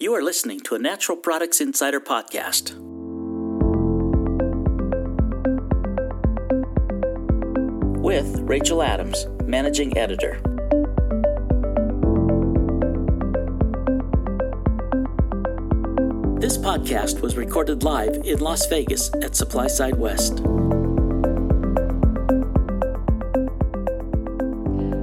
You are listening to a Natural Products Insider podcast. With Rachel Adams, Managing Editor. This podcast was recorded live in Las Vegas at SupplySide West.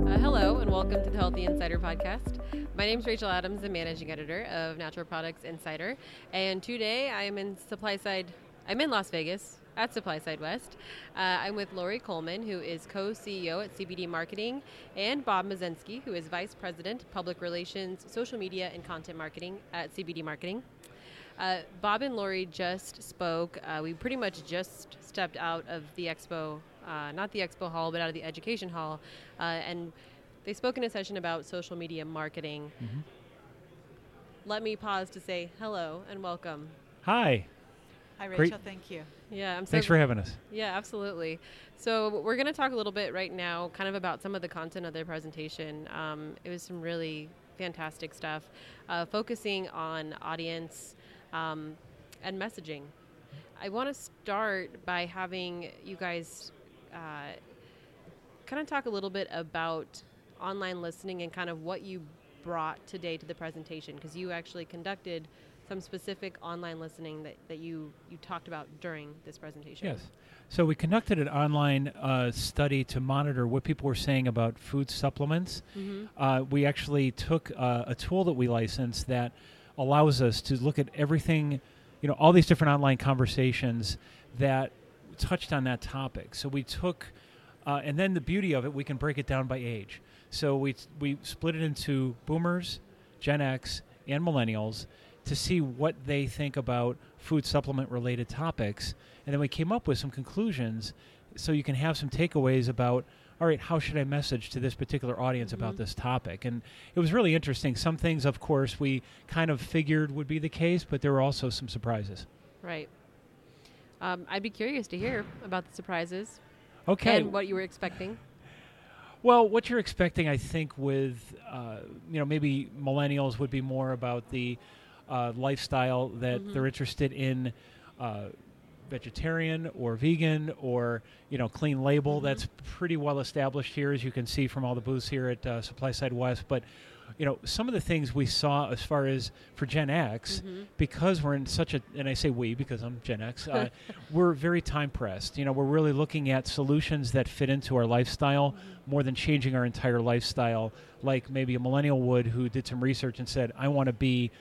Uh, hello, and welcome to the Healthy Insider podcast. My name is Rachel Adams, the managing editor of Natural Products Insider, and today I am in SupplySide. I'm in Las Vegas at SupplySide West. Uh, I'm with Lori Coleman, who is co-CEO at CBD Marketing, and Bob Mezensky, who is vice president, public relations, social media, and content marketing at CBD Marketing. Uh, Bob and Lori just spoke. Uh, we pretty much just stepped out of the expo, uh, not the expo hall, but out of the education hall, uh, and they spoke in a session about social media marketing. Mm-hmm. Let me pause to say hello and welcome. Hi. Hi, Great. Rachel. Thank you. Yeah, I'm so Thanks for having us. Yeah, absolutely. So we're going to talk a little bit right now, kind of about some of the content of their presentation. Um, it was some really fantastic stuff, uh, focusing on audience um, and messaging. I want to start by having you guys uh, kind of talk a little bit about online listening and kind of what you brought today to the presentation, because you actually conducted some specific online listening that, that you, you talked about during this presentation. Yes. So we conducted an online uh, study to monitor what people were saying about food supplements. Mm-hmm. Uh, we actually took uh, a tool that we licensed that allows us to look at everything, you know, all these different online conversations that touched on that topic. So we took, uh, and then the beauty of it, we can break it down by age. So we we split it into boomers, Gen X, and millennials to see what they think about food supplement related topics. And then we came up with some conclusions so you can have some takeaways about all right, how should I message to this particular audience about Mhm. this topic? And it was really interesting. Some things, of course, we kind of figured would be the case, but there were also some surprises. Right. Um, I'd be curious to hear about the surprises Okay. and what you were expecting. Well, what you're expecting, I think, with uh, you know maybe millennials would be more about the uh, lifestyle that Mhm. they're interested in, uh, vegetarian or vegan or you know clean label. Mhm. That's pretty well established here, as you can see from all the booths here at uh, SupplySide West. But you know some of the things we saw as far as for Gen X, Mhm. because we're in such a and I say we because I'm Gen X, uh, we're very time pressed. You know, we're really looking at solutions that fit into our lifestyle more than changing our entire lifestyle, like maybe a millennial would who did some research and said, I want to be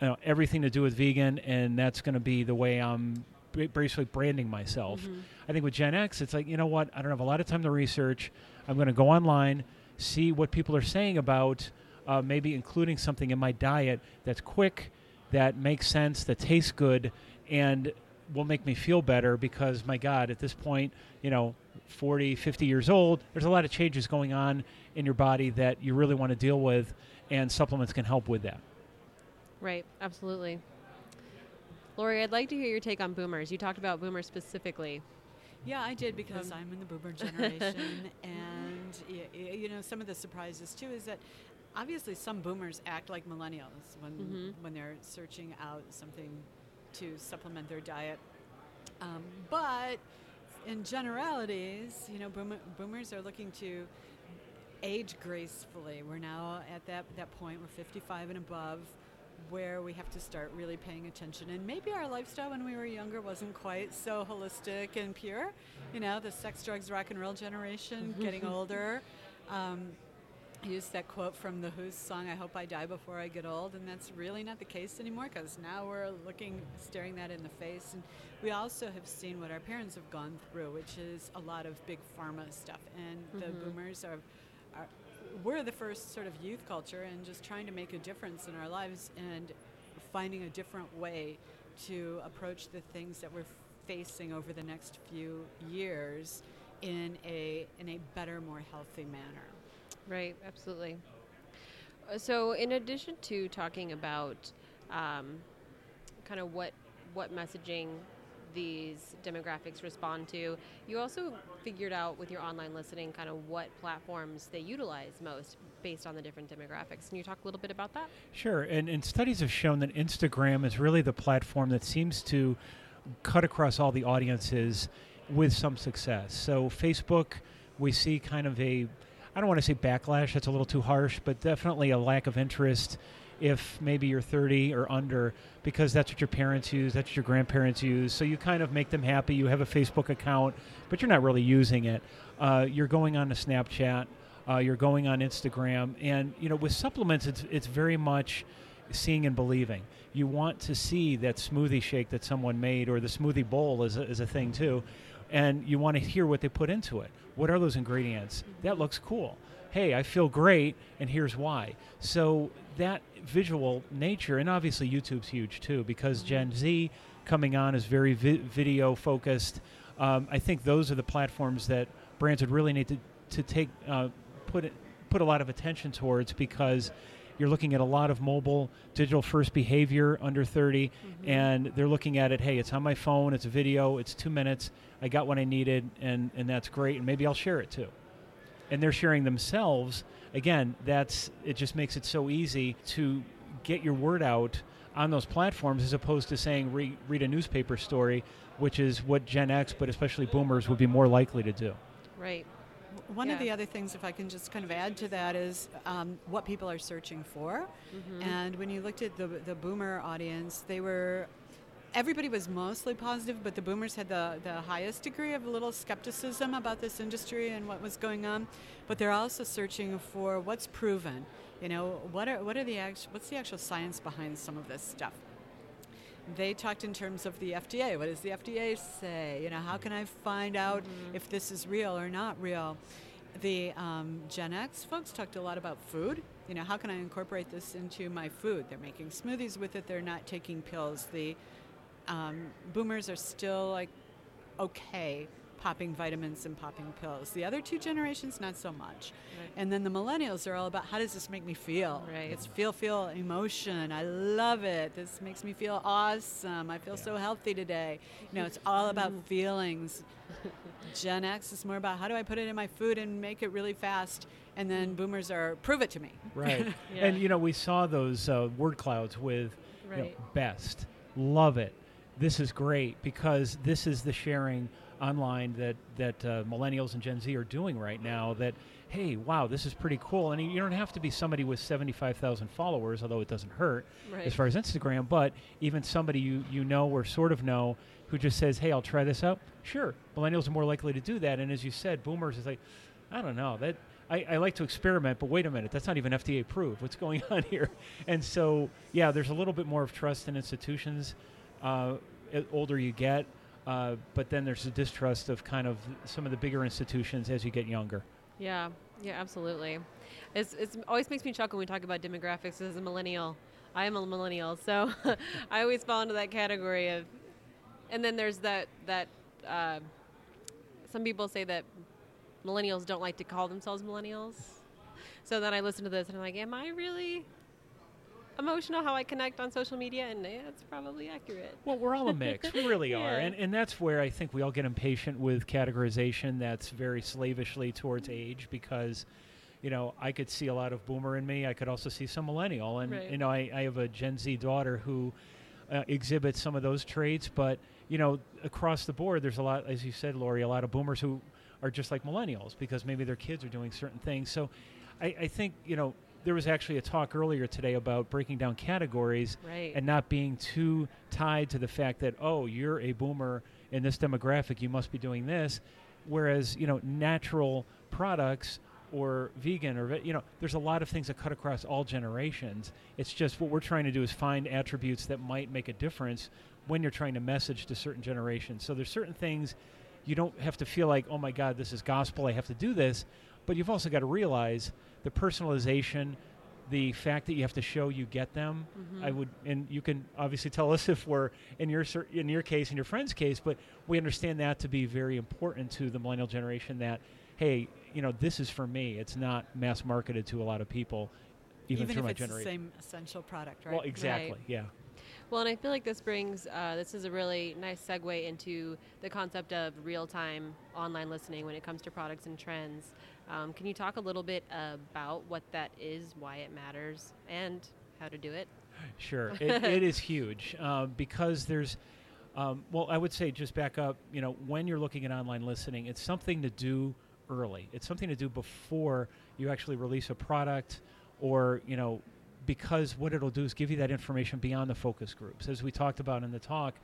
you know, everything to do with vegan, and that's going to be the way I'm basically branding myself. Mhm. I think with Gen X, it's like, you know what? I don't have a lot of time to research. I'm going to go online, see what people are saying about uh, maybe including something in my diet that's quick, that makes sense, that tastes good, and will make me feel better because, my God, at this point, you know, 40, 50 years old, there's a lot of changes going on in your body that you really want to deal with, and supplements can help with that. Right, absolutely. Lori, I'd like to hear your take on boomers. You talked about boomers specifically. Yeah, I did because Um, I'm in the boomer generation, and y- y- you know some of the surprises too is that obviously some boomers act like millennials when Mhm. when they're searching out something to supplement their diet. Um, but in generalities, you know, boomer, boomers are looking to age gracefully. We're now at that that point. We're 55 and above. Where we have to start really paying attention, and maybe our lifestyle when we were younger wasn't quite so holistic and pure. You know, the sex, drugs, rock and roll generation, getting older. Um, used that quote from the Who's song, I hope I die before I get old, and that's really not the case anymore because now we're looking, staring that in the face. And we also have seen what our parents have gone through, which is a lot of big pharma stuff. And the Mhm. boomers are, are, we're the first sort of youth culture and just trying to make a difference in our lives and finding a different way to approach the things that we're facing over the next few years in a, in a better, more healthy manner. Right, absolutely. Uh, So, in addition to talking about um, kind of what what messaging these demographics respond to. You also figured out with your online listening kind of what platforms they utilize most based on the different demographics. Can you talk a little bit about that? Sure, and, and studies have shown that Instagram is really the platform that seems to cut across all the audiences with some success. So, Facebook, we see kind of a, I don't want to say backlash, that's a little too harsh, but definitely a lack of interest if maybe you're 30 or under because that's what your parents use, that's what your grandparents use. So you kind of make them happy. You have a Facebook account, but you're not really using it. Uh, you're going on to Snapchat, uh, you're going on Instagram, and you know with supplements, it's it's very much seeing and believing. You want to see that smoothie shake that someone made, or the smoothie bowl is a, is a thing too, and you want to hear what they put into it. What are those ingredients? That looks cool. Hey, I feel great, and here's why. So that visual nature, and obviously YouTube's huge too, because Gen Z coming on is very vi- video focused. Um, I think those are the platforms that brands would really need to to take uh, put it, put a lot of attention towards because you're looking at a lot of mobile digital first behavior under 30 Mm-hmm. and they're looking at it hey it's on my phone it's a video it's two minutes i got what i needed and, and that's great and maybe i'll share it too and they're sharing themselves again that's it just makes it so easy to get your word out on those platforms as opposed to saying re- read a newspaper story which is what gen x but especially boomers would be more likely to do Right. One of the other things, if I can just kind of add to that, is um, what people are searching for. And when you looked at the, the boomer audience, they were, everybody was mostly positive, but the boomers had the, the highest degree of a little skepticism about this industry and what was going on. But they're also searching for what's proven. You know, what are, what are the act- what's the actual science behind some of this stuff? They talked in terms of the FDA. What does the FDA say? You know, how can I find out if this is real or not real? The um, Gen X folks talked a lot about food. You know, how can I incorporate this into my food? They're making smoothies with it. They're not taking pills. The um, boomers are still like okay popping vitamins and popping pills. The other two generations, not so much. Right. And then the millennials are all about how does this make me feel? Right. It's feel, feel, emotion. I love it. This makes me feel awesome. I feel so healthy today. You know, it's all about feelings. Gen X is more about how do I put it in my food and make it really fast. And then boomers are prove it to me. Right. Yeah. And you know, we saw those uh, word clouds with you know, best, love it. This is great because this is the sharing online that that uh, millennials and Gen Z are doing right now. That hey, wow, this is pretty cool. And you don't have to be somebody with seventy five thousand followers, although it doesn't hurt Right. as far as Instagram. But even somebody you you know or sort of know who just says, hey, I'll try this out. Sure, millennials are more likely to do that. And as you said, boomers is like, I don't know that. I, I like to experiment, but wait a minute, that's not even FDA approved. What's going on here? And so, yeah, there's a little bit more of trust in institutions. Uh, older you get, uh, but then there's a distrust of kind of some of the bigger institutions as you get younger. Yeah, yeah, absolutely. It's, it's always makes me chuckle when we talk about demographics as a millennial. I am a millennial, so I always fall into that category of. And then there's that that uh, some people say that millennials don't like to call themselves millennials. So then I listen to this and I'm like, am I really emotional how I connect on social media? And yeah, it's probably accurate. Well, we're all a mix. we really are. Yeah. And, and that's where I think we all get impatient with categorization that's very slavishly towards age because, you know, I could see a lot of boomer in me. I could also see some millennial. And, Right. you know, I, I have a Gen Z daughter who uh, exhibits some of those traits. But, you know, across the board, there's a lot, as you said, Lori, a lot of boomers who are just like millennials because maybe their kids are doing certain things. So I, I think, you know, there was actually a talk earlier today about breaking down categories Right. and not being too tied to the fact that oh you're a boomer in this demographic you must be doing this. Whereas you know natural products or vegan or you know there's a lot of things that cut across all generations. It's just what we're trying to do is find attributes that might make a difference when you're trying to message to certain generations. So there's certain things you don't have to feel like oh my god this is gospel i have to do this. But you've also got to realize the personalization the fact that you have to show you get them mm-hmm. i would and you can obviously tell us if we're in your in your case in your friend's case but we understand that to be very important to the millennial generation that hey you know this is for me it's not mass marketed to a lot of people even, Even through if my it's the same essential product, right? well exactly Right. yeah Well, and I feel like this brings uh, this is a really nice segue into the concept of real time online listening when it comes to products and trends. Um, can you talk a little bit about what that is, why it matters, and how to do it? Sure, it, it is huge uh, because there's. Um, well, I would say just back up. You know, when you're looking at online listening, it's something to do early. It's something to do before you actually release a product, or you know, because what it'll do is give you that information beyond the focus groups, as we talked about in the talk.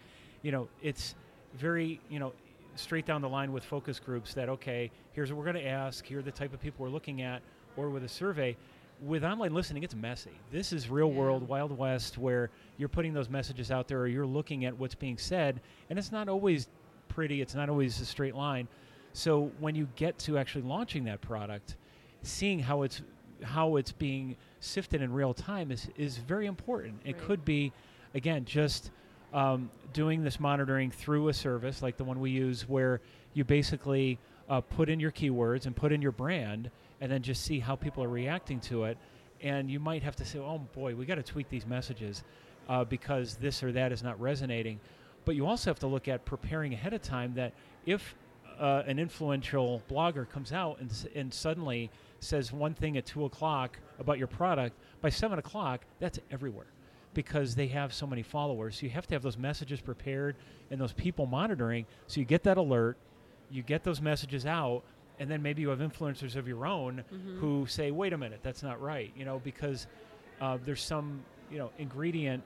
You know, it's very you know straight down the line with focus groups that okay, here's what we're going to ask, here are the type of people we're looking at, or with a survey with online listening, it's messy. This is real Yeah. world, Wild West, where you're putting those messages out there or you're looking at what's being said, and it's not always pretty, it's not always a straight line. So when you get to actually launching that product, seeing how it's how it's being sifted in real time is, is very important. It Right. could be, again, just um, doing this monitoring through a service like the one we use, where you basically uh, put in your keywords and put in your brand, and then just see how people are reacting to it. And you might have to say, "Oh boy, we got to tweak these messages uh, because this or that is not resonating." But you also have to look at preparing ahead of time that if uh, an influential blogger comes out and, and suddenly says one thing at two o'clock about your product, by seven o'clock, that's everywhere because they have so many followers. So you have to have those messages prepared and those people monitoring. So you get that alert, you get those messages out, and then maybe you have influencers of your own Mhm. who say, "Wait a minute, that's not right," you know, because uh, there's some you know ingredient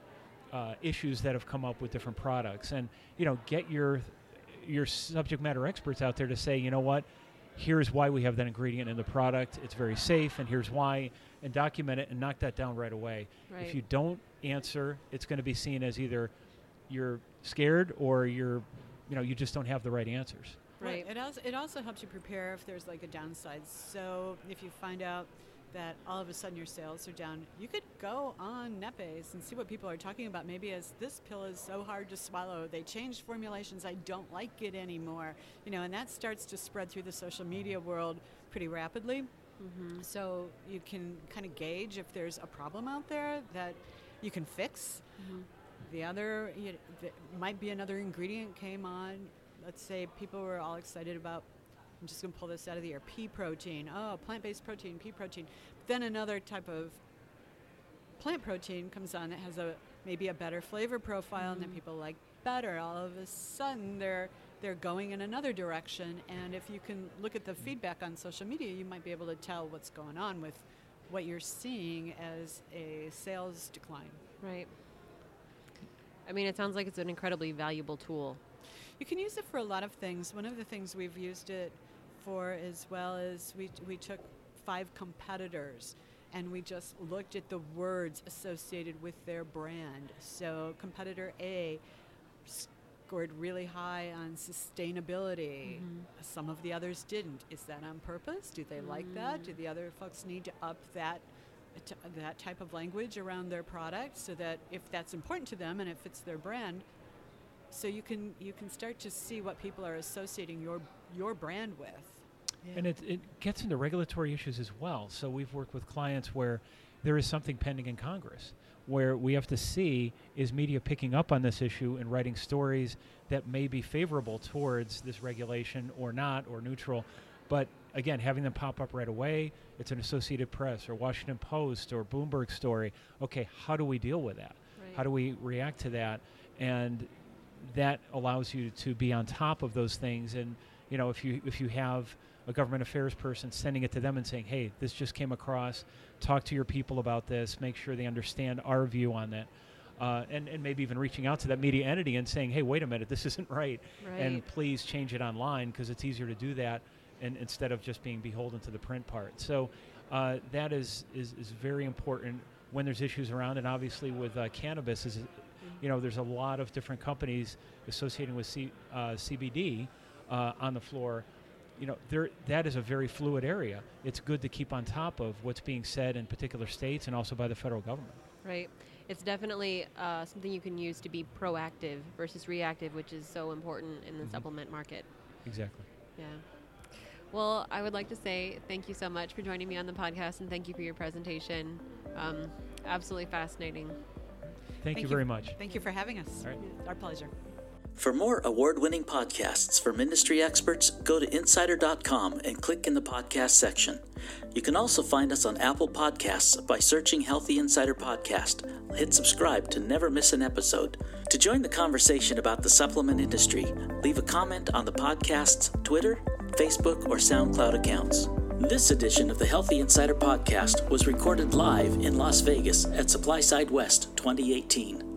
uh, issues that have come up with different products, and you know, get your your subject matter experts out there to say, you know what, here's why we have that ingredient in the product. It's very safe, and here's why, and document it and knock that down right away. Right. If you don't answer, it's going to be seen as either you're scared or you're, you know, you just don't have the right answers. Right. It also it also helps you prepare if there's like a downside. So if you find out that all of a sudden your sales are down, you could go on NetBase and see what people are talking about. Maybe as this pill is so hard to swallow, they changed formulations. I don't like it anymore. You know, and that starts to spread through the social media world pretty rapidly. Mm-hmm. So you can kind of gauge if there's a problem out there that you can fix. Mhm. The other you th- might be another ingredient came on. Let's say people were all excited about. I'm just going to pull this out of the air. Pea protein. Oh, plant-based protein, pea protein. Then another type of plant protein comes on that has a maybe a better flavor profile and that mm-hmm. people like better. All of a sudden, they're they're going in another direction. And if you can look at the mm. feedback on social media, you might be able to tell what's going on with what you're seeing as a sales decline. Right. I mean, it sounds like it's an incredibly valuable tool. You can use it for a lot of things. One of the things we've used it for as well as we, we took five competitors and we just looked at the words associated with their brand. So competitor A scored really high on sustainability. Mhm. Some of the others didn't. Is that on purpose? Do they like that? Do the other folks need to up that t- that type of language around their product so that if that's important to them and it fits their brand, so you can you can start to see what people are associating your your brand with. And it, it gets into regulatory issues as well. So we've worked with clients where there is something pending in Congress where we have to see is media picking up on this issue and writing stories that may be favorable towards this regulation or not or neutral. But again, having them pop up right away, it's an Associated Press or Washington Post or Bloomberg story. Okay, how do we deal with that? Right. How do we react to that? And that allows you to be on top of those things. And you know, if you if you have a government affairs person sending it to them and saying, "Hey, this just came across. Talk to your people about this. Make sure they understand our view on that." Uh, and, and maybe even reaching out to that media entity and saying, "Hey, wait a minute, this isn't right, Right. and please change it online because it's easier to do that, and instead of just being beholden to the print part." So uh, that is, is is very important when there's issues around, and obviously with uh, cannabis, is you know, there's a lot of different companies associating with C, uh, CBD uh, on the floor. You know, there that is a very fluid area. It's good to keep on top of what's being said in particular states and also by the federal government. Right. It's definitely uh, something you can use to be proactive versus reactive, which is so important in the Mhm. supplement market. Exactly. Yeah. Well, I would like to say thank you so much for joining me on the podcast and thank you for your presentation. Um, absolutely fascinating. Thank, you very much. Thank you for having us. All right. Our pleasure. For more award winning podcasts from industry experts, go to insider.com and click in the podcast section. You can also find us on Apple Podcasts by searching Healthy Insider Podcast. Hit subscribe to never miss an episode. To join the conversation about the supplement industry, leave a comment on the podcast's Twitter, Facebook, or SoundCloud accounts. This edition of the Healthy Insider Podcast was recorded live in Las Vegas at SupplySide West 2018.